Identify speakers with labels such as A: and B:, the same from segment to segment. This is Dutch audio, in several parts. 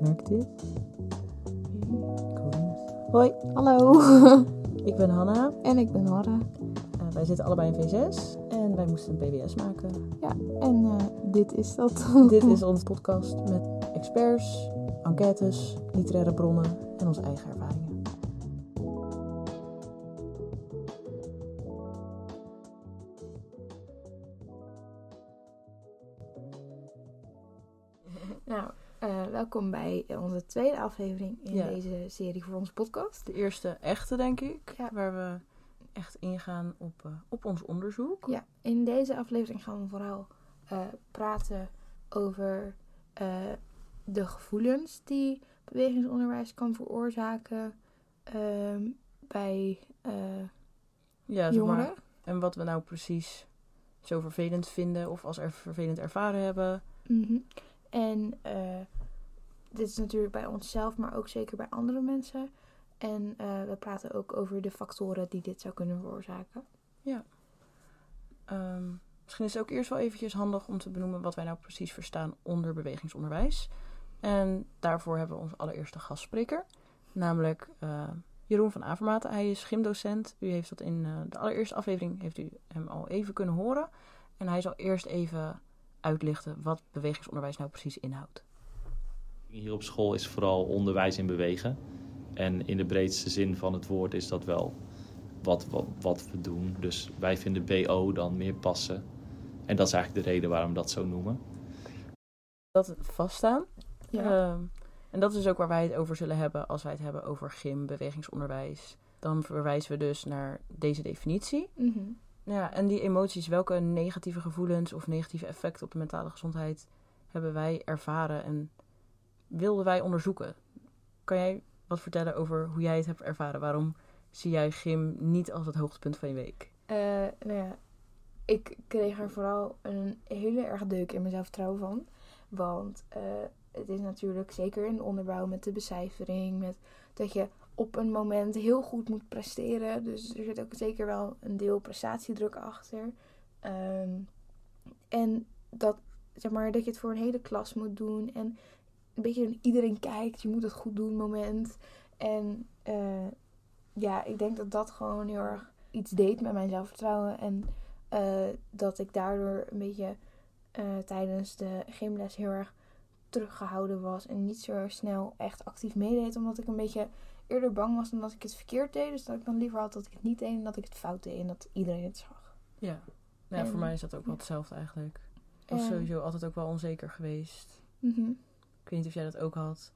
A: Merk dit? Hoi,
B: Hallo,
A: ik ben Hanna.
B: en ik ben.
A: Eh, wij zitten allebei in V6 en wij moesten een PBS maken.
B: Ja, en eh, dit is dat.
A: Dit is onze podcast met experts, enquêtes, literaire bronnen en onze eigen ervaringen.
B: Welkom bij onze tweede aflevering in
A: Ja.
B: deze serie voor onze podcast.
A: De eerste echte, denk ik,
B: Ja.
A: waar we echt ingaan op, eh, op ons onderzoek.
B: Ja, in deze aflevering gaan we vooral eh, praten over eh, de gevoelens die bewegingsonderwijs kan veroorzaken ehm, bij eh,
A: Ja,
B: jongeren.
A: maar. En wat we nou precies zo vervelend vinden of als er vervelend ervaren hebben.
B: Mhm. En eh, dit is natuurlijk bij onszelf, maar ook zeker bij andere mensen. En eh, we praten ook over de factoren die dit zou kunnen veroorzaken.
A: Ehm, misschien is het ook eerst wel eventjes handig om te benoemen wat wij nou precies verstaan onder bewegingsonderwijs. En daarvoor hebben we onze allereerste gastspreker, namelijk eh, Jeroen van Avermaten. Hij is gymdocent. U heeft dat in eh, de allereerste aflevering heeft u hem al even kunnen horen. En hij zal eerst even uitlichten wat bewegingsonderwijs nou precies inhoudt.
C: Hier op school is vooral onderwijs in bewegen. En in de breedste zin van het woord is dat wel wat, wat, wat we doen. Dus wij vinden BO dan meer passen. En dat is eigenlijk de reden waarom we dat zo noemen.
A: Dat vaststaan.
B: Ja.
A: Ehm, en dat is ook waar wij het over zullen hebben als wij het hebben over gym, bewegingsonderwijs. Dan verwijzen we dus naar deze definitie.
B: Mhm.
A: Ja, en die emoties, welke negatieve gevoelens of negatieve effecten op de mentale gezondheid hebben wij ervaren en wilden wij onderzoeken? Kan jij wat vertellen over hoe jij het hebt ervaren? Waarom zie jij gym niet als het hoogtepunt van je week?
B: Eh, nou ja, ik kreeg er vooral een hele erg deuk in mijn zelfvertrouwen van. Want eh, het is natuurlijk zeker de onderbouw met de becijfering, met dat je op een moment heel goed moet presteren. Dus er zit ook zeker wel een deel prestatiedruk achter. Ehm, en dat, zeg maar, dat je het voor een hele klas moet doen. En een beetje een iedereen kijkt, je moet het goed doen moment. En eh, ja, ik denk dat dat gewoon heel erg iets deed met mijn zelfvertrouwen. En eh, dat ik daardoor een beetje eh, tijdens de gymles heel erg teruggehouden was. En niet zo snel echt actief meedeed. Omdat ik een beetje eerder bang was dan dat ik het verkeerd deed. Dus dat ik dan liever had dat ik het niet deed en dat ik het fout deed. En dat iedereen het zag.
A: Ja, nou, ja, voor mij is dat ook wel hetzelfde eigenlijk. Ik was
B: En-
A: sowieso altijd ook wel onzeker geweest.
B: Mhm.
A: Ik weet niet of jij dat ook had.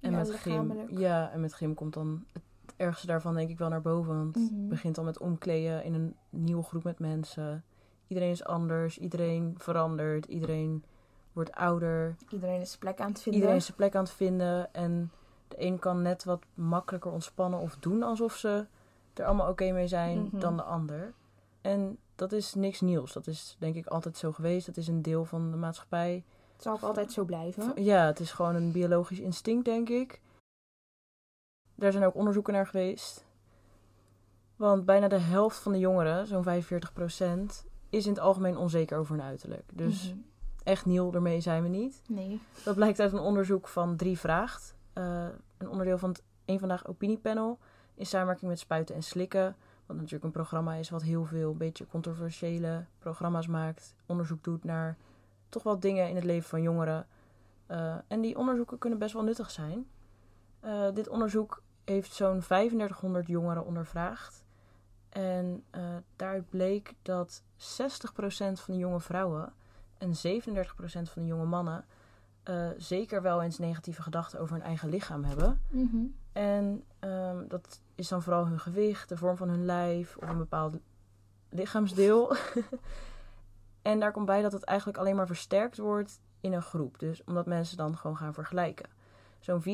A: En
B: Ja,
A: met gym, ja, en met gym komt dan het ergste daarvan denk ik wel naar boven. Want het
B: Mhm.
A: begint dan met omkleden in een nieuwe groep met mensen. Iedereen is anders, iedereen verandert, iedereen wordt ouder.
B: Iedereen is zijn plek aan het vinden.
A: Iedereen is zijn plek aan het vinden. En de een kan net wat makkelijker ontspannen of doen alsof ze er allemaal oké mee zijn
B: Mhm.
A: dan de ander. En dat is niks nieuws. Dat is denk ik altijd zo geweest. Dat is een deel van de maatschappij.
B: Het zal ook altijd zo blijven.
A: Ja, het is gewoon een biologisch instinct, denk ik. Daar zijn ook onderzoeken naar geweest. Want bijna de helft van de jongeren, zo'n 45%, is in het algemeen onzeker over hun uiterlijk. Dus
B: Mhm.
A: echt nieuw ermee zijn we niet.
B: Nee.
A: Dat blijkt uit een onderzoek van Drie Vraagt. Eh, een onderdeel van het Eén Vandaag Opiniepanel. In samenwerking met Spuiten en Slikken. Wat natuurlijk een programma is wat heel veel een beetje controversiële programma's maakt. Onderzoek doet naar toch wel dingen in het leven van jongeren. Eh, en die onderzoeken kunnen best wel nuttig zijn. Eh, dit onderzoek heeft zo'n 3500 jongeren ondervraagd. En eh, daaruit bleek dat 60% van de jonge vrouwen en 37% van de jonge mannen zeker wel eens negatieve gedachten over hun eigen lichaam hebben.
B: Mhm.
A: En ehm, dat is dan vooral hun gewicht, de vorm van hun lijf of een bepaald lichaamsdeel. en daar komt bij dat het eigenlijk alleen maar versterkt wordt in een groep. Dus omdat mensen dan gewoon gaan vergelijken. Zo'n 64%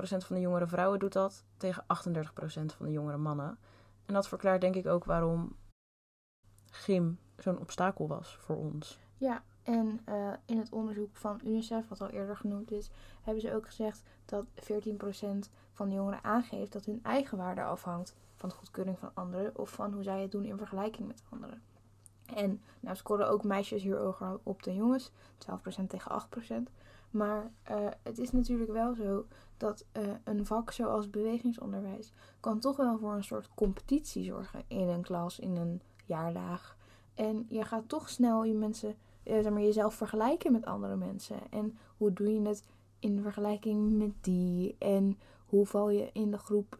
A: van de jongere vrouwen doet dat tegen 38% van de jongere mannen. En dat verklaart denk ik ook waarom gym zo'n obstakel was voor ons.
B: Ja, en eh, in het onderzoek van UNICEF, wat al eerder genoemd is, hebben ze ook gezegd dat 14% van de jongeren aangeeft dat hun eigen waarde afhangt van de goedkeuring van anderen of van hoe zij het doen in vergelijking met anderen. En nou scoren ook meisjes hier hoger op dan jongens. 12% tegen 8%. Maar eh, het is natuurlijk wel zo dat eh, een vak zoals bewegingsonderwijs kan toch wel voor een soort competitie zorgen in een klas, in een jaarlaag. En je gaat toch snel je mensen, eh, zeg maar, jezelf vergelijken met andere mensen. En hoe doe je het in vergelijking met die? En hoe val je in de groep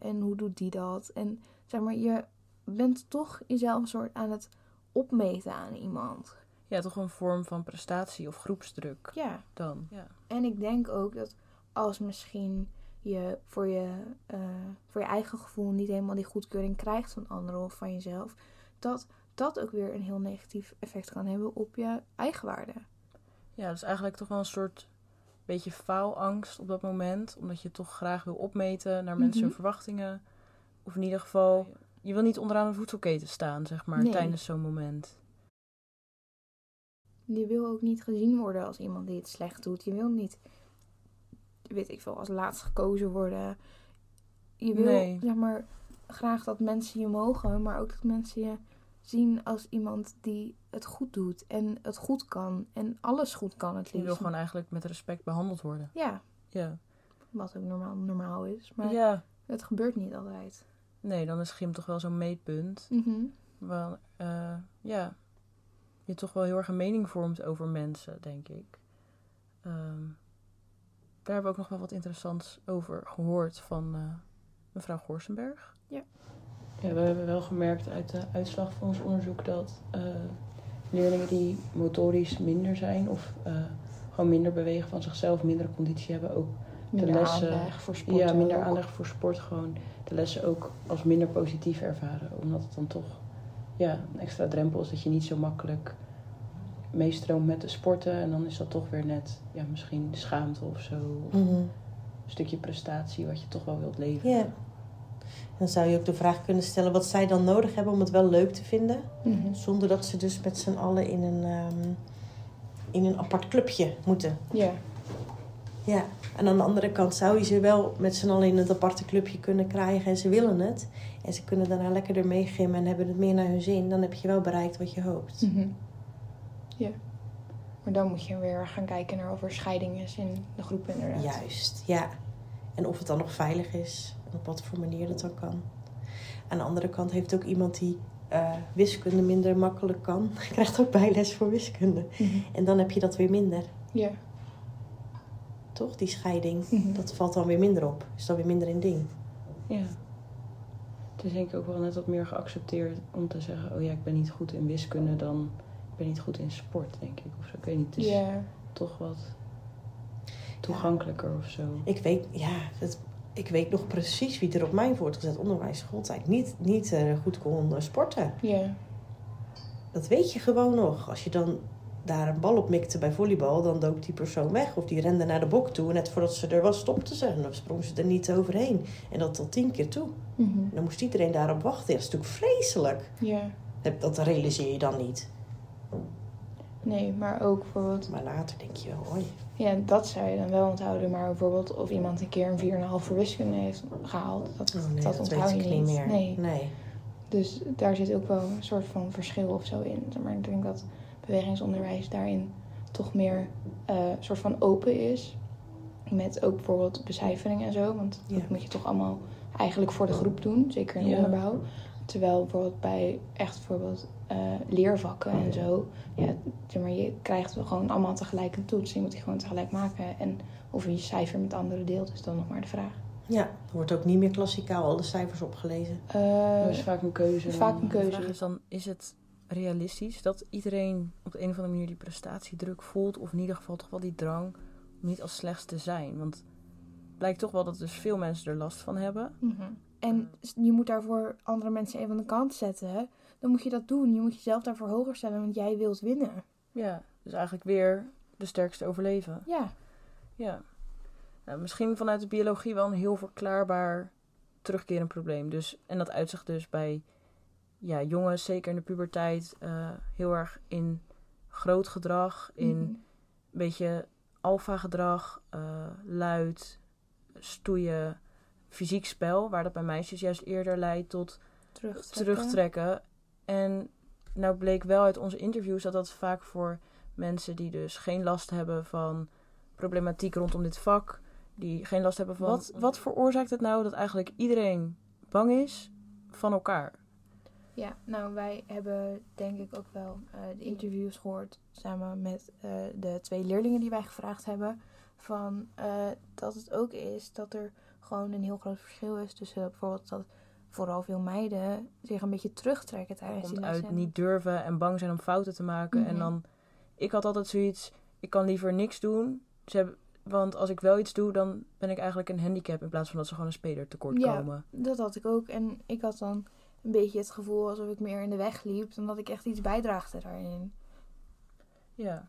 B: en hoe doet die dat? En zeg maar, je bent toch jezelf een soort aan het opmeten aan iemand.
A: Ja, toch een vorm van prestatie of groepsdruk
B: Ja,
A: dan. Ja.
B: en ik denk ook dat als misschien je voor je, eh, voor je eigen gevoel niet helemaal die goedkeuring krijgt van anderen of van jezelf, dat dat ook weer een heel negatief effect kan hebben op je eigenwaarde.
A: ja, dus eigenlijk toch wel een soort beetje faalangst op dat moment. Omdat je toch graag wil opmeten naar mensen hun
B: Mhm.
A: verwachtingen. Of in ieder geval, je wil niet onderaan een voedselketen staan, zeg maar,
B: Nee.
A: tijdens zo'n moment.
B: Je wil ook niet gezien worden als iemand die het slecht doet. Je wil niet, weet ik veel, als laatst gekozen worden. Je wil,
A: Nee.
B: zeg maar, graag dat mensen je mogen, maar ook dat mensen je zien als iemand die het goed doet en het goed kan en alles goed kan het
A: Je wil
B: liefst.
A: gewoon eigenlijk met respect behandeld worden.
B: Ja,
A: Ja.
B: wat ook normaal, normaal is, maar
A: ja.
B: het gebeurt niet altijd.
A: Nee, dan is gym toch wel zo'n meetpunt.
B: Mhm.
A: Wel, eh, ja, je toch wel heel erg een mening vormt over mensen, denk ik. Ehm, daar hebben we ook nog wel wat interessants over gehoord van eh, mevrouw Gorsenberg.
B: Ja.
A: ja. We hebben wel gemerkt uit de uitslag van ons onderzoek dat eh, leerlingen die motorisch minder zijn of eh, gewoon minder bewegen van zichzelf, minder conditie hebben, ook
B: Minder
A: lessen-
B: aanleg voor sport.
A: ja, minder
B: ook.
A: aandacht voor sport, gewoon de lessen ook als minder positief ervaren. Omdat het dan toch ja, een extra drempel is dat je niet zo makkelijk meestroomt met de sporten. En dan is dat toch weer net ja, misschien schaamte of zo. Of
D: Mhm.
A: een stukje prestatie wat je toch wel wilt leveren.
D: Ja. Dan zou je ook de vraag kunnen stellen wat zij dan nodig hebben om het wel leuk te vinden.
B: Mhm.
D: Zonder dat ze dus met z'n allen in een, ehm, in een apart clubje moeten.
B: Ja.
D: Ja, en aan de andere kant zou je ze wel met z'n allen in het aparte clubje kunnen krijgen en ze willen het. En ze kunnen daarna lekker ermee gimmen en hebben het meer naar hun zin. Dan heb je wel bereikt wat je hoopt.
B: Mhm. Ja. Maar dan moet je weer gaan kijken naar of er scheiding is in de groep inderdaad.
D: Juist, ja. En of het dan nog veilig is en op wat voor manier dat dan kan. Aan de andere kant heeft ook iemand die eh, wiskunde minder makkelijk kan, krijgt ook bijles voor wiskunde.
B: Mhm.
D: En dan heb je dat weer minder,
B: Ja.
D: Toch? Die scheiding,
B: Mhm.
D: dat valt dan weer minder op. Is dan weer minder een ding.
A: Ja. Het is denk ik ook wel net wat meer geaccepteerd om te zeggen... oh ja, ik ben niet goed in wiskunde dan... ik ben niet goed in sport, denk ik. Of zo, ik weet niet. Het is toch wat toegankelijker of zo.
D: Ik weet, ja, het, ik weet nog precies wie er op mijn voortgezet onderwijs schooltijd niet, niet eh, goed kon sporten.
B: Ja.
D: Dat weet je gewoon nog. Als je dan daar een bal op mikte bij volleybal, dan dook die persoon weg. Of die rende naar de bok toe. En net voordat ze er was, stopte ze. En dan sprong ze er niet overheen. En dat tot tien keer toe.
B: Mhm.
D: Dan moest iedereen daarop wachten. Dat is natuurlijk vreselijk.
B: Ja.
D: Dat- realiseer je dan niet.
B: Nee, maar ook bijvoorbeeld...
D: Maar later denk je wel, hoi.
B: Ja, dat zou je dan wel onthouden. Maar bijvoorbeeld of iemand een keer een 4,5 voor wiskunde heeft gehaald. Dat,
D: Oh nee,
B: dat,
D: dat,
B: onthoud
D: weet
B: je
D: ik niet meer.
B: Nee.
D: nee.
B: Dus daar zit ook wel een soort van verschil of zo in. Maar ik denk dat bewegingsonderwijs daarin toch meer eh soort van open is. Met ook bijvoorbeeld becijfering en zo. Want
D: Ja.
B: dat moet je toch allemaal eigenlijk voor de groep doen. Zeker in
A: Ja.
B: onderbouw. Terwijl bijvoorbeeld bij echt bijvoorbeeld eh, leervakken en zo. Ja, zeg maar, je krijgt wel gewoon allemaal tegelijk een toets. Je moet die gewoon tegelijk maken. En of je je cijfer met anderen deelt is dan nog maar de vraag.
D: Ja, er wordt ook niet meer klassikaal alle cijfers opgelezen.
B: Eh,
A: Dat is vaak een keuze.
B: vaak een keuze.
A: De vraag is dan, is het realistisch dat iedereen op de een of andere manier die prestatiedruk voelt? Of in ieder geval toch wel die drang om niet als slechts te zijn? Want het blijkt toch wel dat dus veel mensen er last van hebben.
B: Mhm. En je moet daarvoor andere mensen even aan de kant zetten. Dan moet je dat doen. Je moet jezelf daarvoor hoger stellen, want jij wilt winnen.
A: Ja, dus eigenlijk weer de sterkste overleven.
B: Ja.
A: Ja. Nou, misschien vanuit de biologie wel een heel verklaarbaar terugkerend probleem. Dus, en dat uitzicht dus bij ja, jongens, zeker in de puberteit, eh, heel erg in groot gedrag, in
B: Mhm.
A: een beetje alfa gedrag, eh, luid, stoeien, fysiek spel, waar dat bij meisjes juist eerder leidt tot
B: terugtrekken.
A: terugtrekken. En nou bleek wel uit onze interviews dat dat vaak voor mensen die dus geen last hebben van problematiek rondom dit vak, die geen last hebben van. Wat, wat veroorzaakt het nou dat eigenlijk iedereen bang is van elkaar?
B: Ja, nou wij hebben denk ik ook wel eh, de interviews gehoord samen met eh, de twee leerlingen die wij gevraagd hebben. Van eh, dat het ook is dat er gewoon een heel groot verschil is tussen bijvoorbeeld dat vooral veel meiden zich een beetje terugtrekken tijdens
A: komt
B: die
A: uit niet durven en bang zijn om fouten te maken. En
B: Mhm.
A: dan, ik had altijd zoiets, ik kan liever niks doen. Ze hebben, want als ik wel iets doe, dan ben ik eigenlijk een handicap in plaats van dat ze gewoon een speler tekort
B: Ja.
A: komen.
B: Dat had ik ook. En ik had dan een beetje het gevoel alsof ik meer in de weg liep dan dat ik echt iets bijdraagde daarin.
A: Ja.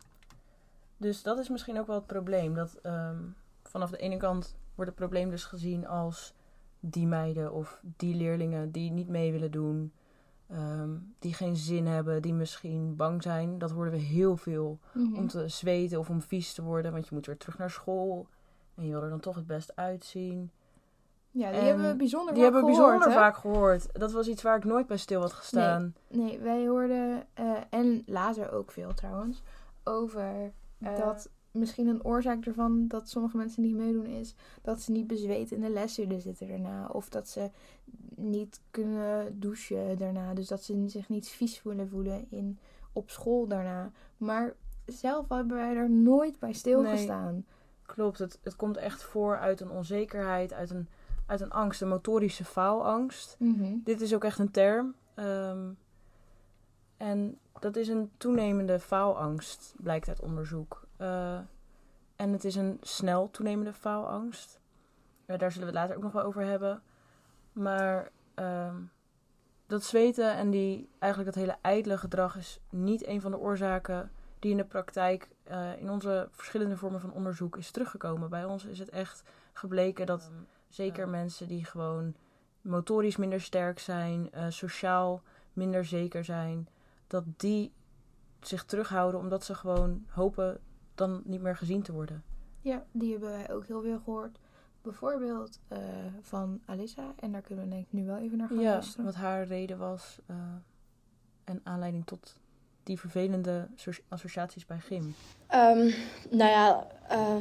A: Dus dat is misschien ook wel het probleem. Dat ehm, vanaf de ene kant wordt het probleem dus gezien als die meiden of die leerlingen die niet mee willen doen. ehm, die geen zin hebben, die misschien bang zijn. Dat hoorden we heel veel.
B: Mhm.
A: om te zweten of om vies te worden. Want je moet weer terug naar school. En je wil er dan toch het best uitzien.
B: Ja, die
A: En
B: hebben we bijzonder
A: Die
B: vaak
A: hebben we
B: gehoord,
A: bijzonder
B: hè?
A: vaak gehoord. Dat was iets waar ik nooit bij stil had gestaan.
B: Nee, wij hoorden, eh, en later ook veel trouwens, over
A: Eh,
B: dat misschien een oorzaak ervan dat sommige mensen niet meedoen is dat ze niet bezweet in de lesuren zitten daarna. Of dat ze niet kunnen douchen daarna. Dus dat ze zich niet vies willen voelen in, op school daarna. Maar zelf hebben wij er nooit bij stilgestaan.
A: Klopt, het, het komt echt voor uit een onzekerheid, uit een, uit een angst, een motorische faalangst.
B: Mhm.
A: Dit is ook echt een term. ehm, en dat is een toenemende faalangst, blijkt uit onderzoek. Eh, en het is een snel toenemende faalangst. Eh, daar zullen we het later ook nog wel over hebben. Maar ehm, dat zweten en die, eigenlijk dat hele ijdele gedrag is niet een van de oorzaken die in de praktijk eh, in onze verschillende vormen van onderzoek is teruggekomen. Bij ons is het echt gebleken dat zeker mensen die gewoon motorisch minder sterk zijn, eh, sociaal minder zeker zijn, dat die zich terughouden omdat ze gewoon hopen dan niet meer gezien te worden.
B: Ja, die hebben wij ook heel veel gehoord. Bijvoorbeeld eh, van Alissa. En daar kunnen we denk ik nu wel even naar gaan
A: Ja,
B: luisteren.
A: wat haar reden was eh, en aanleiding tot die vervelende so- associaties bij gym.
E: Ehm, nou ja, eh,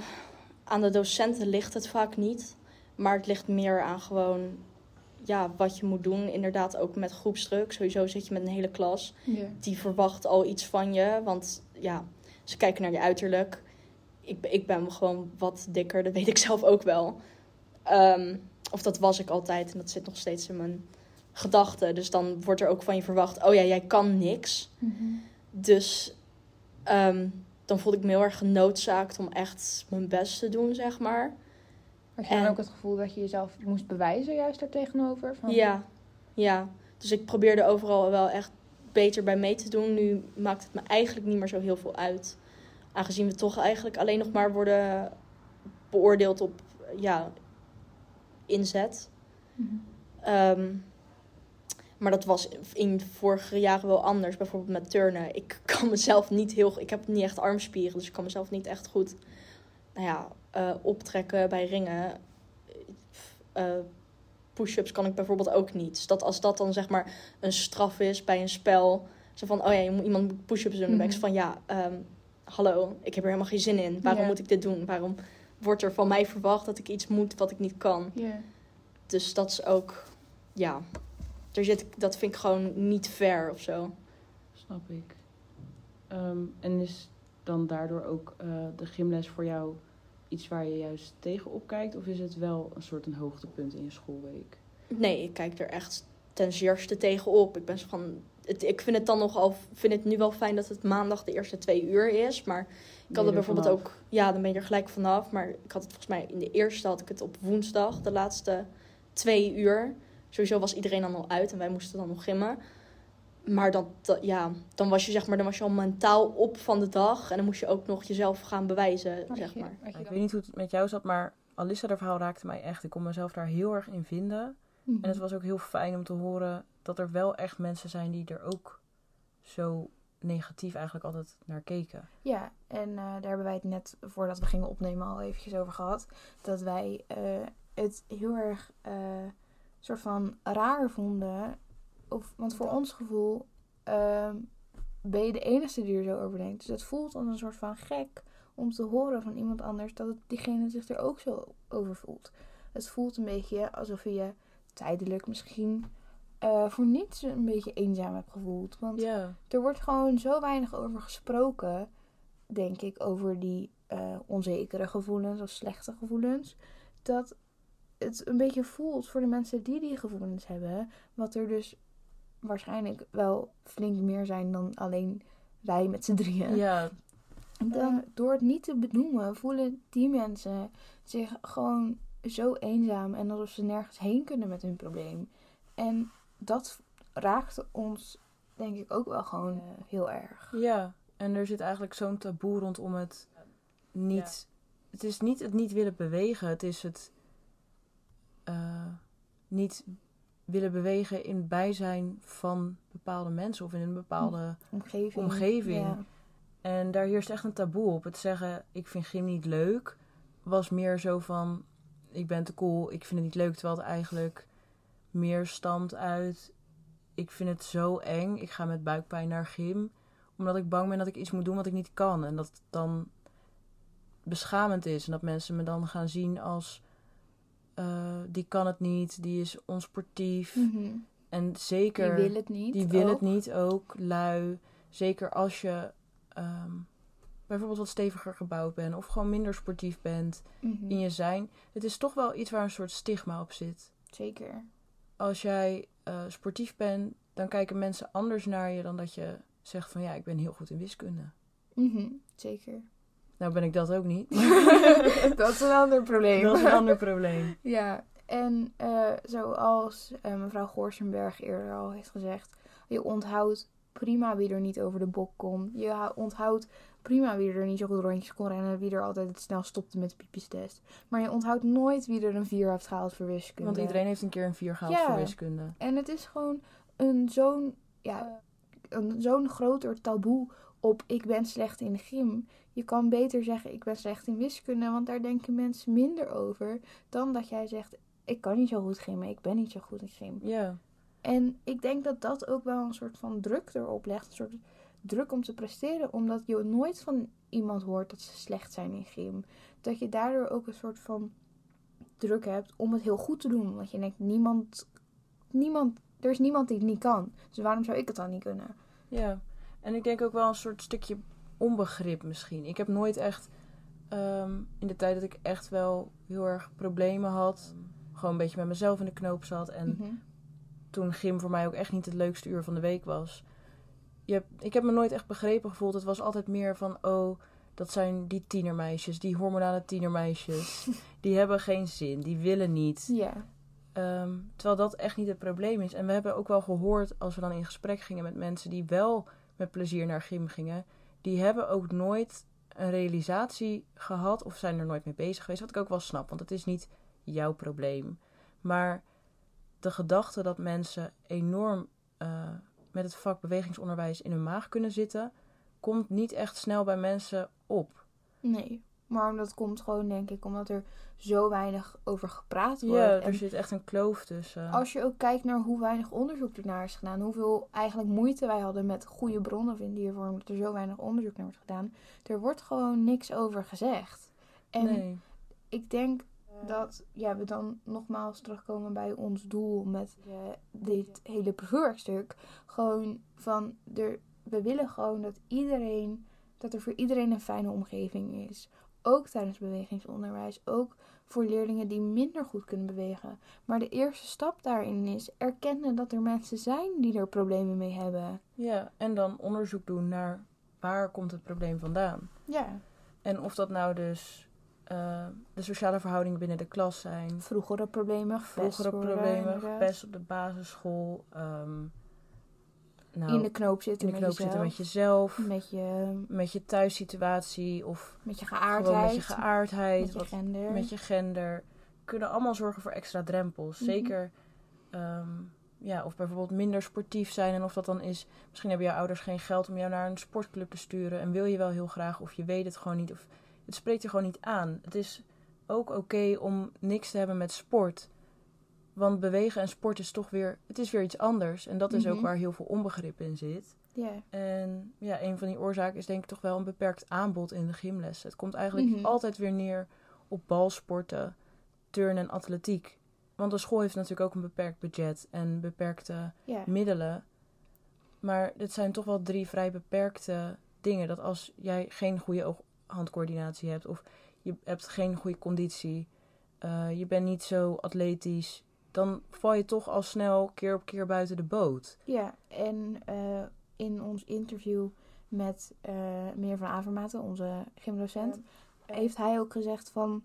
E: aan de docenten ligt het vaak niet. Maar het ligt meer aan gewoon ja, wat je moet doen. Inderdaad, ook met groepsdruk. Sowieso zit je met een hele klas. Die verwacht al iets van je. Want ja, ze kijken naar je uiterlijk. Ik, ik ben gewoon wat dikker, dat weet ik zelf ook wel. Ehm, of dat was ik altijd en dat zit nog steeds in mijn gedachten. Dus dan wordt er ook van je verwacht: oh ja, jij kan niks.
B: Mhm.
E: Dus ehm, dan voelde ik me heel erg genoodzaakt om echt mijn best te doen, zeg maar.
B: Had je dan
E: En-
B: ook het gevoel dat je jezelf moest bewijzen juist daar tegenover? Van...
E: Ja, ja. Dus ik probeerde overal wel echt beter bij mee te doen. Nu maakt het me eigenlijk niet meer zo heel veel uit. Aangezien we toch eigenlijk alleen nog maar worden beoordeeld op ja, inzet.
B: Mhm.
E: Ehm, maar dat was in vorige jaren wel anders. Bijvoorbeeld met turnen. Ik kan mezelf niet heel... Ik heb niet echt armspieren. Dus ik kan mezelf niet echt goed nou ja, eh, optrekken bij ringen. Eh, push-ups kan ik bijvoorbeeld ook niet. Dus dat als dat dan zeg maar een straf is bij een spel. Zo van, oh ja, je moet iemand push-ups doen. Dan ben ik zo van, ja, ehm, hallo, ik heb er helemaal geen zin in. Waarom moet ik dit doen? Waarom wordt er van mij verwacht dat ik iets moet wat ik niet kan?
B: Ja.
E: Dus dat is ook, ja, er zit, dat vind ik gewoon niet fair of zo.
F: Snap ik. Ehm, en is dan daardoor ook eh, de gymles voor jou iets waar je juist tegenop kijkt? Of is het wel een soort een hoogtepunt in je schoolweek?
E: Nee, ik kijk er echt ten zeerste tegenop. Ik ben van, het, ik vind het dan nogal, vind het nu wel fijn dat het maandag de eerste twee uur is. Maar ik had
F: er
E: bijvoorbeeld
F: vanaf?
E: ook, ja, dan ben je er gelijk vanaf. Maar ik had het volgens mij in de eerste had ik het op woensdag, de laatste twee uur. Sowieso was iedereen dan al uit en wij moesten dan nog gimmen. Maar dan, dat- ja, dan was je zeg maar, dan was je al mentaal op van de dag. En dan moest je ook nog jezelf gaan bewijzen,
B: Had
E: zeg
B: je-
E: maar.
A: Ik weet niet hoe het met jou zat, maar Alissa, haar verhaal raakte mij echt. Ik kon mezelf daar heel erg in vinden.
B: Mhm.
A: En het was ook heel fijn om te horen dat er wel echt mensen zijn die er ook zo negatief eigenlijk altijd naar keken.
B: Ja, en eh, daar hebben wij het net voordat we gingen opnemen al eventjes over gehad. Dat wij eh, het heel erg eh soort van raar vonden. Of, want voor ons gevoel ehm, ben je de enige die er zo over denkt. Dus het voelt als een soort van gek om te horen van iemand anders dat het, diegene zich er ook zo over voelt. Het voelt een beetje alsof je tijdelijk misschien eh, voor niets een beetje eenzaam hebt gevoeld. Want er wordt gewoon zo weinig over gesproken, denk ik, over die eh, onzekere gevoelens of slechte gevoelens. Dat het een beetje voelt voor de mensen die die gevoelens hebben. Wat er dus waarschijnlijk wel flink meer zijn dan alleen wij met z'n drieën.
A: ja,
B: Dan, door het niet te benoemen, voelen die mensen zich gewoon zo eenzaam en alsof ze nergens heen kunnen met hun probleem. En dat raakt ons, denk ik, ook wel gewoon eh, heel erg.
A: ja. En er zit eigenlijk zo'n taboe rondom het niet... Het is niet het niet willen bewegen. Het is het eh, niet willen bewegen in het bijzijn van bepaalde mensen of in een bepaalde...
B: Omgeving.
A: Omgeving.
B: Ja.
A: En daar heerst echt een taboe op. Het zeggen, ik vind gym niet leuk, was meer zo van, ik ben te cool, ik vind het niet leuk. Terwijl het eigenlijk meer stamt uit, ik vind het zo eng, ik ga met buikpijn naar gym. Omdat ik bang ben dat ik iets moet doen wat ik niet kan. En dat het dan beschamend is. En dat mensen me dan gaan zien als, eh, die kan het niet, die is onsportief.
B: Mhm.
A: En zeker...
B: Die wil het niet.
A: Die wil het
B: ook.
A: niet ook, lui. Zeker als je ehm, bijvoorbeeld wat steviger gebouwd bent of gewoon minder sportief bent
B: Mhm.
A: in je zijn. Het is toch wel iets waar een soort stigma op zit.
B: Zeker.
A: Als jij eh, sportief bent, dan kijken mensen anders naar je dan dat je zegt van ja, ik ben heel goed in wiskunde.
B: Mhm. Zeker.
A: Nou ben ik dat ook niet.
B: dat is een ander probleem.
A: dat is een ander probleem.
B: Ja, en eh, zoals eh, mevrouw Gorsenberg eerder al heeft gezegd, je onthoudt prima wie er niet over de bok kon. Je onthoudt prima wie er niet zo goed rondjes kon rennen, wie er altijd het snel stopte met de piepjestest. Maar je onthoudt nooit wie er een 4 heeft gehaald voor wiskunde.
A: Want iedereen heeft een keer een 4 gehaald
B: Ja.
A: voor wiskunde.
B: En het is gewoon een zo'n ja, een zo'n groter taboe op ik ben slecht in de gym. Je kan beter zeggen ik ben slecht in wiskunde, want daar denken mensen minder over dan dat jij zegt ik kan niet zo goed gymmen, ik ben niet zo goed in gym.
A: Ja,
B: En ik denk dat dat ook wel een soort van druk erop legt, een soort druk om te presteren, omdat je nooit van iemand hoort dat ze slecht zijn in gym. Dat je daardoor ook een soort van druk hebt om het heel goed te doen, want je denkt niemand, niemand, er is niemand die het niet kan. Dus waarom zou ik het dan niet kunnen?
A: Ja, en ik denk ook wel een soort stukje onbegrip misschien. Ik heb nooit echt, ehm, in de tijd dat ik echt wel heel erg problemen had, gewoon een beetje met mezelf in de knoop zat. En
B: Mhm.
A: toen gym voor mij ook echt niet het leukste uur van de week was. Je hebt, ik heb me nooit echt begrepen gevoeld. Het was altijd meer van, oh, dat zijn die tienermeisjes, die hormonale tienermeisjes. die hebben geen zin, die willen niet.
B: Ja,
A: Ehm, terwijl dat echt niet het probleem is. En we hebben ook wel gehoord, als we dan in gesprek gingen met mensen die wel met plezier naar gym gingen, die hebben ook nooit een realisatie gehad of zijn er nooit mee bezig geweest. Wat ik ook wel snap, want het is niet jouw probleem. Maar de gedachte dat mensen enorm eh, met het vak bewegingsonderwijs in hun maag kunnen zitten, komt niet echt snel bij mensen op.
B: nee. Maar dat komt gewoon, denk ik, omdat er zo weinig over gepraat wordt.
A: Ja,
B: En
A: er zit echt een kloof tussen.
B: Als je ook kijkt naar hoe weinig onderzoek ernaar is gedaan, hoeveel eigenlijk moeite wij hadden met goede bronnen vinden hiervoor, omdat er zo weinig onderzoek naar wordt gedaan, er wordt gewoon niks over gezegd. En
A: nee.
B: ik denk dat ja, we dan nogmaals terugkomen bij ons doel met dit hele parcourstuk. Gewoon van, er, we willen gewoon dat iedereen, dat er voor iedereen een fijne omgeving is. Ook tijdens bewegingsonderwijs, ook voor leerlingen die minder goed kunnen bewegen. Maar de eerste stap daarin is erkennen dat er mensen zijn die er problemen mee hebben.
A: Ja, en dan onderzoek doen naar waar komt het probleem vandaan.
B: Ja,
A: En of dat nou dus eh, de sociale verhoudingen binnen de klas zijn,
B: vroegere problemen,
A: vroegere problemen, gepest op de basisschool, ehm, nou,
B: in de knoop zitten,
A: in de
B: met,
A: knoop zitten met
B: jezelf, met je,
A: met je thuissituatie of
B: met je geaardheid,
A: met je geaardheid,
B: met je
A: wat-
B: gender.
A: met je gender, kunnen allemaal zorgen voor extra drempels.
B: Mhm.
A: Zeker, ehm, ja, of bijvoorbeeld minder sportief zijn en of dat dan is, misschien hebben jouw ouders geen geld om jou naar een sportclub te sturen en wil je wel heel graag of je weet het gewoon niet of het spreekt je gewoon niet aan. Het is ook oké om niks te hebben met sport. Want bewegen en sport is toch weer, het is weer iets anders. En dat is ook
B: Mhm.
A: waar heel veel onbegrip in zit.
B: Ja.
A: En ja, een van die oorzaken is denk ik toch wel een beperkt aanbod in de gymles. Het komt eigenlijk
B: Mhm.
A: altijd weer neer op balsporten, turnen en atletiek. Want de school heeft natuurlijk ook een beperkt budget en beperkte middelen. Maar dit zijn toch wel drie vrij beperkte dingen. Dat als jij geen goede oog-handcoördinatie hebt of je hebt geen goede conditie, eh, je bent niet zo atletisch, dan val je toch al snel keer op keer buiten de boot.
B: Ja, en eh, in ons interview met eh meneer Van Avermaten, onze gymdocent, heeft hij ook gezegd van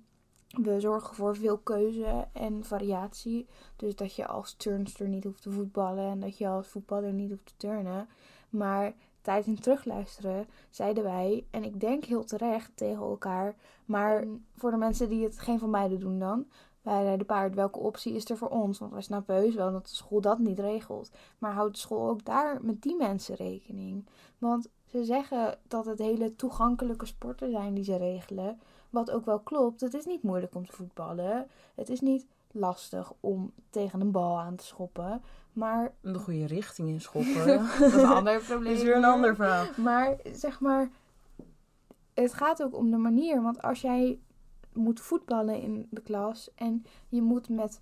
B: we zorgen voor veel keuze en variatie. Dus dat je als turnster niet hoeft te voetballen en dat je als voetballer niet hoeft te turnen. Maar tijdens het terugluisteren zeiden wij, en ik denk heel terecht tegen elkaar, maar voor de mensen die het geen van beide doen dan, wij rijden paard, welke optie is er voor ons? Want wij snappen heus wel dat de school dat niet regelt. Maar houdt de school ook daar met die mensen rekening? Want ze zeggen dat het hele toegankelijke sporten zijn die ze regelen. Wat ook wel klopt. Het is niet moeilijk om te voetballen. Het is niet lastig om tegen een bal aan te schoppen. Maar
A: De goede richting in schoppen.
B: dat is een ander probleem.
A: is weer een ander verhaal.
B: Maar zeg maar, het gaat ook om de manier. Want als jij moet voetballen in de klas en je moet met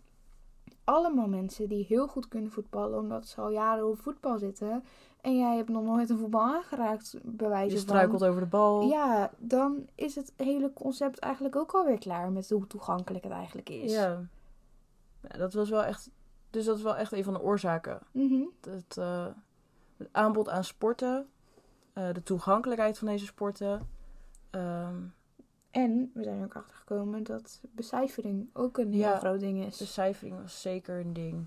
B: allemaal mensen die heel goed kunnen voetballen, omdat ze al jaren op voetbal zitten. En jij hebt nog nooit een voetbal aangeraakt, bij wijze
A: Je
B: van.
A: struikelt over de bal.
B: Ja, dan is het hele concept eigenlijk ook alweer klaar met hoe toegankelijk het eigenlijk is.
A: Ja. Ja, dat was wel echt. Dus dat is wel echt een van de oorzaken.
B: Mhm.
A: Het, eh, het aanbod aan sporten, eh, de toegankelijkheid van deze sporten. ehm,
B: En we zijn ook achter gekomen dat becijfering ook een heel
A: Ja,
B: groot ding is.
A: de cijfering was zeker een ding.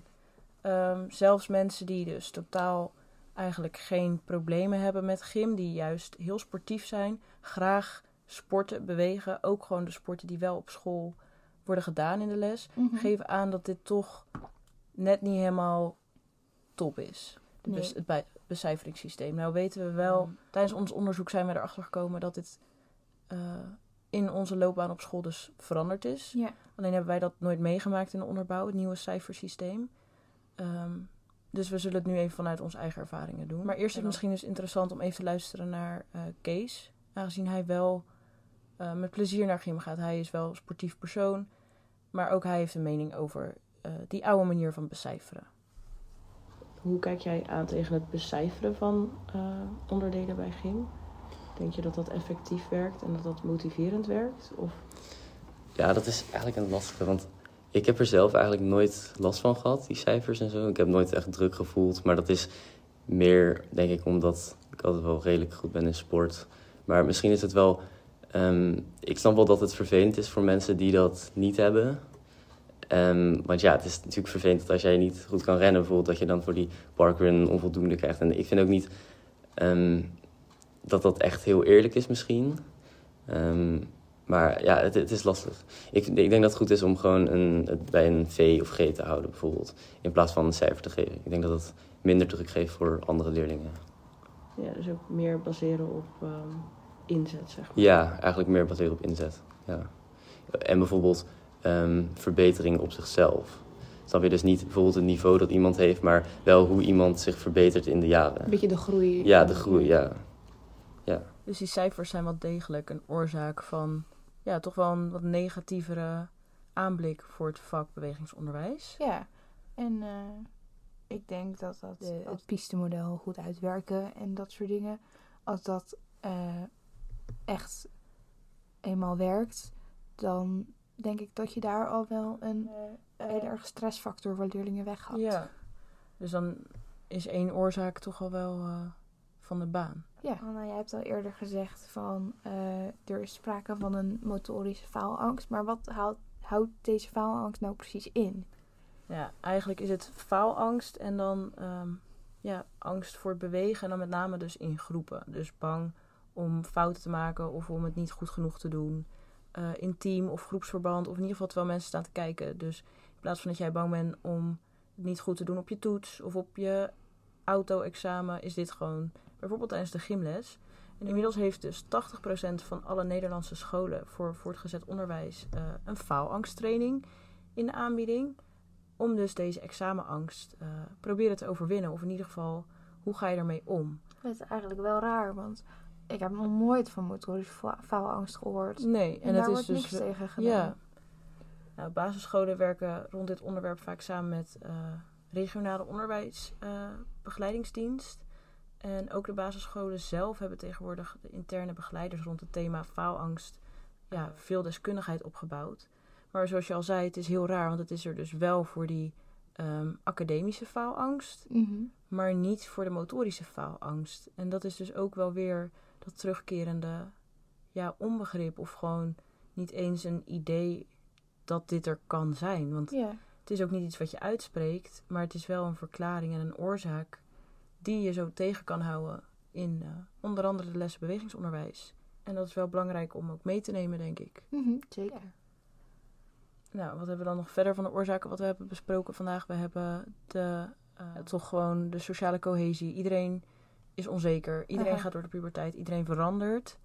A: Ehm, zelfs mensen die dus totaal eigenlijk geen problemen hebben met gym, die juist heel sportief zijn, graag sporten, bewegen, ook gewoon de sporten die wel op school worden gedaan in de les,
B: Mhm.
A: geven aan dat dit toch net niet helemaal top is.
B: Nee.
A: bes- het bij- becijferingssysteem. Nou weten we wel,
B: Mm.
A: tijdens ons onderzoek zijn we erachter gekomen dat dit eh, in onze loopbaan op school dus veranderd is.
B: Ja.
A: Alleen hebben wij dat nooit meegemaakt in de onderbouw, het nieuwe cijfersysteem. Ehm, dus we zullen het nu even vanuit onze eigen ervaringen doen. Maar eerst is het misschien dus interessant om even te luisteren naar eh, Kees. Aangezien hij wel eh, met plezier naar gym gaat. Hij is wel een sportief persoon. Maar ook hij heeft een mening over eh, die oude manier van becijferen. Hoe kijk jij aan tegen het becijferen van onderdelen bij gym? Denk je dat dat effectief werkt en dat dat motiverend werkt? Of
G: Ja, dat is eigenlijk een lastige, want ik heb er zelf eigenlijk nooit last van gehad, die cijfers en zo. Ik heb nooit echt druk gevoeld, maar dat is meer, denk ik, omdat ik altijd wel redelijk goed ben in sport. Maar misschien is het wel, ehm, ik snap wel dat het vervelend is voor mensen die dat niet hebben. Ehm, want ja, het is natuurlijk vervelend dat als jij niet goed kan rennen, bijvoorbeeld, dat je dan voor die parkrun onvoldoende krijgt. En ik vind ook niet ehm, dat dat echt heel eerlijk is misschien. Ehm, maar ja, het, het is lastig. Ik, ik denk dat het goed is om gewoon een, het bij een V of G te houden, bijvoorbeeld. In plaats van een cijfer te geven. Ik denk dat dat minder druk geeft voor andere leerlingen.
A: ja, dus ook meer baseren op ehm, inzet, zeg maar.
G: Ja, eigenlijk meer baseren op inzet. Ja. En bijvoorbeeld ehm, verbetering op zichzelf. Snap je dus niet bijvoorbeeld het niveau dat iemand heeft, maar wel hoe iemand zich verbetert in de jaren.
B: Een beetje de groei.
G: Ja, de groei, ja.
A: Dus die cijfers zijn wel degelijk een oorzaak van ja, toch wel een wat negatievere aanblik voor het vak bewegingsonderwijs.
B: Ja, en eh, ik denk dat dat de, het pistemodel goed uitwerken en dat soort dingen. Als dat eh, echt eenmaal werkt, dan denk ik dat je daar al wel een hele erg stressfactor voor leerlingen weghaalt.
A: Ja. Dus dan is één oorzaak toch al wel eh, van de baan.
B: Ja, Anna, jij hebt al eerder gezegd van eh, er is sprake van een motorische faalangst. Maar wat houdt, houdt deze faalangst nou precies in?
A: Ja, eigenlijk is het faalangst en dan ehm, ja, angst voor het bewegen. En dan met name dus in groepen. Dus bang om fouten te maken of om het niet goed genoeg te doen. Eh, in team of groepsverband of in ieder geval terwijl mensen staan te kijken. Dus in plaats van dat jij bang bent om het niet goed te doen op je toets of op je auto-examen, is dit gewoon bijvoorbeeld tijdens de gymles. En inmiddels heeft dus 80% van alle Nederlandse scholen voor voortgezet onderwijs eh, een faalangsttraining in de aanbieding. om dus deze examenangst uh, proberen te overwinnen. Of in ieder geval, hoe ga je ermee om?
B: Het is eigenlijk wel raar, want ik heb nog nooit van motorische faalangst gehoord.
A: Nee,
B: en, en daar het is wordt dus niks tegen gedaan.
A: Ja. Nou, basisscholen werken rond dit onderwerp vaak samen met uh, regionale onderwijsbegeleidingsdienst. En ook de basisscholen zelf hebben tegenwoordig de interne begeleiders rond het thema faalangst ja, veel deskundigheid opgebouwd. Maar zoals je al zei, het is heel raar, want het is er dus wel voor die um, academische faalangst,
B: Mhm.
A: maar niet voor de motorische faalangst. En dat is dus ook wel weer dat terugkerende ja, onbegrip of gewoon niet eens een idee dat dit er kan zijn. Want het is ook niet iets wat je uitspreekt, maar het is wel een verklaring en een oorzaak die je zo tegen kan houden in eh, onder andere de lessen bewegingsonderwijs. En dat is wel belangrijk om ook mee te nemen, denk ik.
B: Mhm, Zeker.
A: Nou, wat hebben we dan nog verder van de oorzaken wat we hebben besproken vandaag? We hebben de, eh, toch gewoon de sociale cohesie. Iedereen is onzeker. Iedereen
B: Aha.
A: gaat door de puberteit. Iedereen verandert.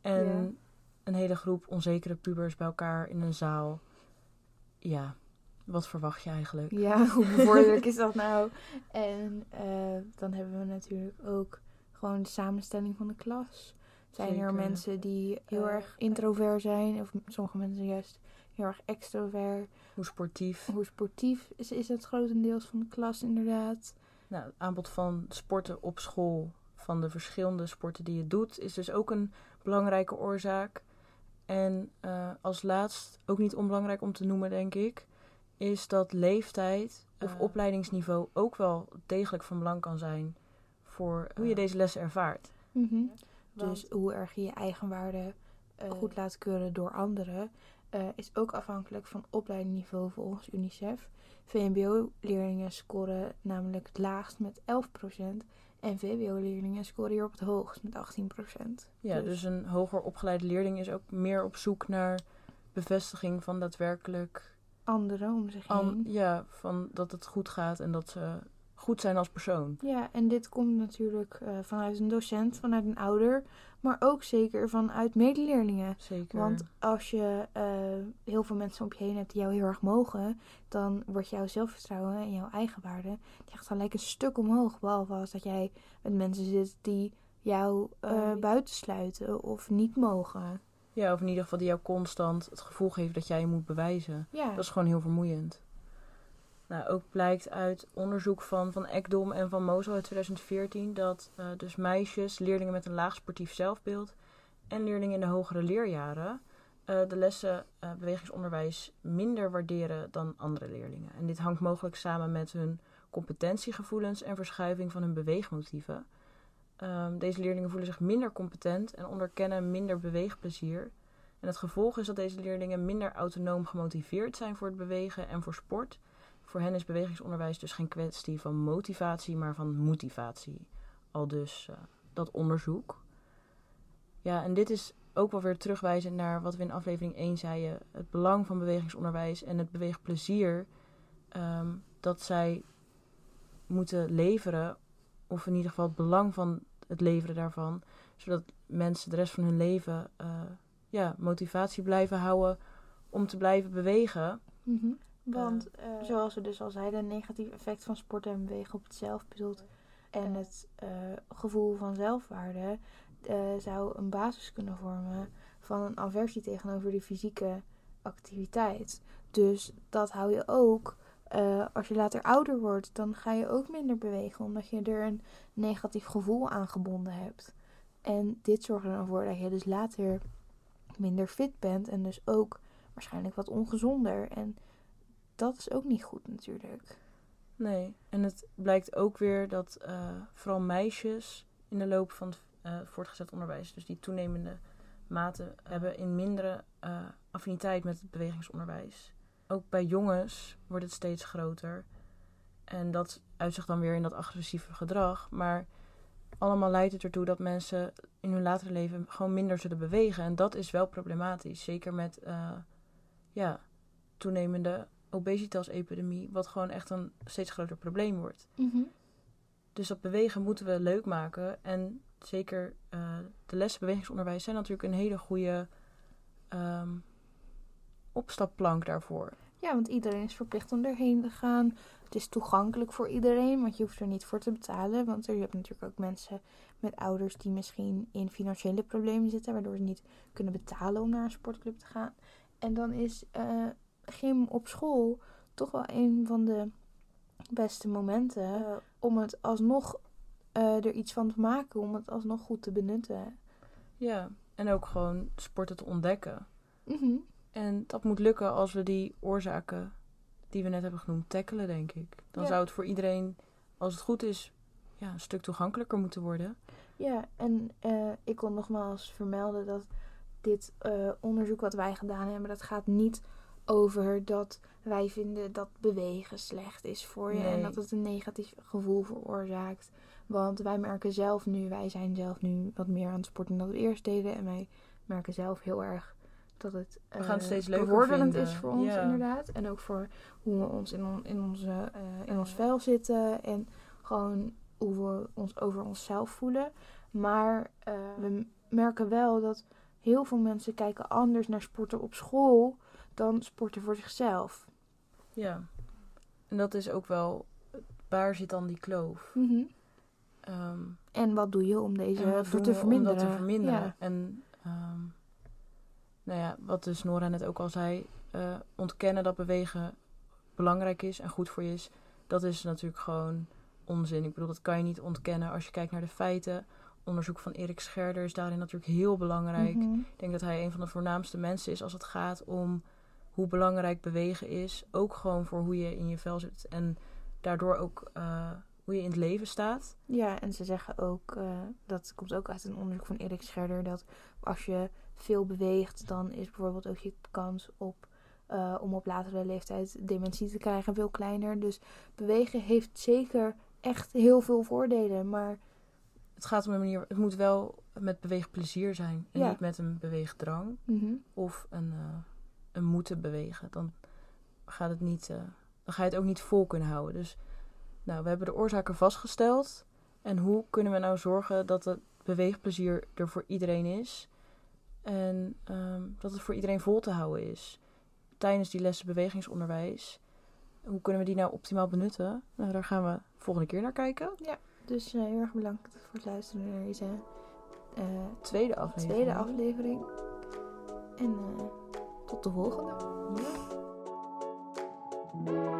A: En een hele groep onzekere pubers bij elkaar in een zaal. Ja, wat verwacht je eigenlijk?
B: Ja, hoe bevorderlijk is dat nou? En eh, dan hebben we natuurlijk ook gewoon de samenstelling van de klas. Zijn er mensen die heel
A: Eh,
B: erg introvert zijn? Of sommige mensen juist heel erg extrovert?
A: Hoe sportief?
B: Hoe sportief is, is het grotendeels van de klas inderdaad?
A: Nou, het aanbod van sporten op school, van de verschillende sporten die je doet, is dus ook een belangrijke oorzaak. En eh, als laatst, ook niet onbelangrijk om te noemen, denk ik, is dat leeftijd of opleidingsniveau ook wel degelijk van belang kan zijn voor hoe je deze lessen ervaart.
B: Mhm. Dus hoe erg je je eigenwaarde eh, goed laat keuren door anderen, eh, is ook afhankelijk van opleidingsniveau volgens UNICEF. VMBO-leerlingen scoren namelijk het laagst met 11% en VWO-leerlingen scoren hier op het hoogst met 18%.
A: Ja, dus een hoger opgeleide leerling is ook meer op zoek naar bevestiging van daadwerkelijk
B: anderen om zich heen.
A: ja, van dat het goed gaat en dat ze goed zijn als persoon.
B: Ja, en dit komt natuurlijk eh, vanuit een docent, vanuit een ouder, maar ook zeker vanuit medeleerlingen.
A: Zeker.
B: Want als je eh, heel veel mensen om je heen hebt die jou heel erg mogen, dan wordt jouw zelfvertrouwen en jouw eigenwaarde die gaat gelijk een stuk omhoog. Behalve als dat jij met mensen zit die jou eh,
A: Oh, ja.
B: buitensluiten of niet mogen.
A: Ja, of in ieder geval die jou constant het gevoel geeft dat jij je moet bewijzen.
B: Ja,
A: Dat is gewoon heel vermoeiend. Nou, ook blijkt uit onderzoek van, van Ekdom en van Mozel uit 2014 dat eh, dus meisjes, leerlingen met een laag sportief zelfbeeld en leerlingen in de hogere leerjaren eh, de lessen eh, bewegingsonderwijs minder waarderen dan andere leerlingen. En dit hangt mogelijk samen met hun competentiegevoelens en verschuiving van hun beweegmotieven. Ehm, deze leerlingen voelen zich minder competent en onderkennen minder beweegplezier. En het gevolg is dat deze leerlingen minder autonoom gemotiveerd zijn voor het bewegen en voor sport. Voor hen is bewegingsonderwijs dus geen kwestie van motivatie, maar van motivatie. Al dus eh, dat onderzoek. Ja, en dit is ook wel weer terugwijzend naar wat we in aflevering 1 zeiden. Het belang van bewegingsonderwijs en het beweegplezier ehm, dat zij moeten leveren. Of in ieder geval het belang van het leveren daarvan. Zodat mensen de rest van hun leven eh, ja, motivatie blijven houden om te blijven bewegen.
B: Mhm. Want eh, zoals we dus al zeiden, negatief effect van sporten en bewegen op het zelfbeeld en het eh, gevoel van zelfwaarde eh, zou een basis kunnen vormen van een aversie tegenover de fysieke activiteit. Dus dat hou je ook eh, als je later ouder wordt, dan ga je ook minder bewegen omdat je er een negatief gevoel aan gebonden hebt. En dit zorgt er dan voor dat je dus later minder fit bent en dus ook waarschijnlijk wat ongezonder. En dat is ook niet goed natuurlijk.
A: Nee, en het blijkt ook weer dat eh, vooral meisjes in de loop van het eh, voortgezet onderwijs, dus die toenemende mate hebben in mindere affiniteit met het bewegingsonderwijs. Ook bij jongens wordt het steeds groter. En dat uit zich dan weer in dat agressieve gedrag. Maar allemaal leidt het ertoe dat mensen in hun latere leven gewoon minder zullen bewegen. En dat is wel problematisch. Zeker met eh, ja, toenemende obesitas-epidemie, wat gewoon echt een steeds groter probleem wordt. Dus dat bewegen moeten we leuk maken. En zeker eh, de lessen bewegingsonderwijs zijn natuurlijk een hele goede ehm, opstapplank daarvoor.
B: Ja, want iedereen is verplicht om erheen te gaan. Het is toegankelijk voor iedereen, want je hoeft er niet voor te betalen. Want er, je hebt natuurlijk ook mensen met ouders die misschien in financiële problemen zitten, waardoor ze niet kunnen betalen om naar een sportclub te gaan. En dan is eh, gym op school toch wel een van de beste momenten om het alsnog eh, er iets van te maken, om het alsnog goed te benutten.
A: Ja, en ook gewoon sporten te ontdekken.
B: Mhm.
A: En dat moet lukken als we die oorzaken die we net hebben genoemd tackelen, denk ik. Dan
B: Ja.
A: zou het voor iedereen, als het goed is, ja, een stuk toegankelijker moeten worden.
B: Ja, en eh, ik wil nogmaals vermelden dat dit eh, onderzoek wat wij gedaan hebben, dat gaat niet over dat wij vinden dat bewegen slecht is voor je en dat het een negatief gevoel veroorzaakt. Want wij merken zelf nu, wij zijn zelf nu wat meer aan het sporten dan we eerst deden. En wij merken zelf heel erg dat het
A: We gaan het
B: eh,
A: steeds leuker
B: bevorderend
A: vinden.
B: is voor ons
A: Ja.
B: inderdaad. En ook voor hoe we ons in, on- in, onze, eh, in ons vel zitten en gewoon hoe we ons over onszelf voelen. Maar eh, we merken wel dat heel veel mensen kijken anders naar sporten op school dan sporten voor zichzelf.
A: Ja. En dat is ook wel, waar zit dan die kloof? Ehm,
B: En wat doe je om deze te verminderen?
A: Om dat te verminderen.
B: Ja.
A: En ehm, nou ja, wat dus Nora net ook al zei, eh, ontkennen dat bewegen belangrijk is en goed voor je is, dat is natuurlijk gewoon onzin. Ik bedoel, dat kan je niet ontkennen als je kijkt naar de feiten. Onderzoek van Erik Scherder is daarin natuurlijk heel belangrijk.
B: Mhm.
A: Ik denk dat hij een van de voornaamste mensen is als het gaat om hoe belangrijk bewegen is. Ook gewoon voor hoe je in je vel zit en daardoor ook eh, hoe je in het leven staat.
B: Ja, en ze zeggen ook, eh, dat komt ook uit een onderzoek van Erik Scherder, dat als je veel beweegt, dan is bijvoorbeeld ook je kans op, eh, om op latere leeftijd dementie te krijgen veel kleiner. Dus bewegen heeft zeker echt heel veel voordelen, maar
A: Het gaat om de manier, het moet wel met beweegplezier zijn en
B: Ja.
A: niet met een beweegdrang
B: mhm,
A: of een, eh, een moeten bewegen. Dan gaat het niet, eh, dan ga je het ook niet vol kunnen houden. Dus nou, we hebben de oorzaken vastgesteld. En hoe kunnen we nou zorgen dat het beweegplezier er voor iedereen is? En ehm, dat het voor iedereen vol te houden is. Tijdens die lessen bewegingsonderwijs. Hoe kunnen we die nou optimaal benutten? Nou, daar gaan we volgende keer naar kijken.
B: dus eh, heel erg bedankt voor het luisteren naar deze eh,
A: Tweede aflevering.
B: tweede aflevering. En eh, tot de volgende.
A: Ja.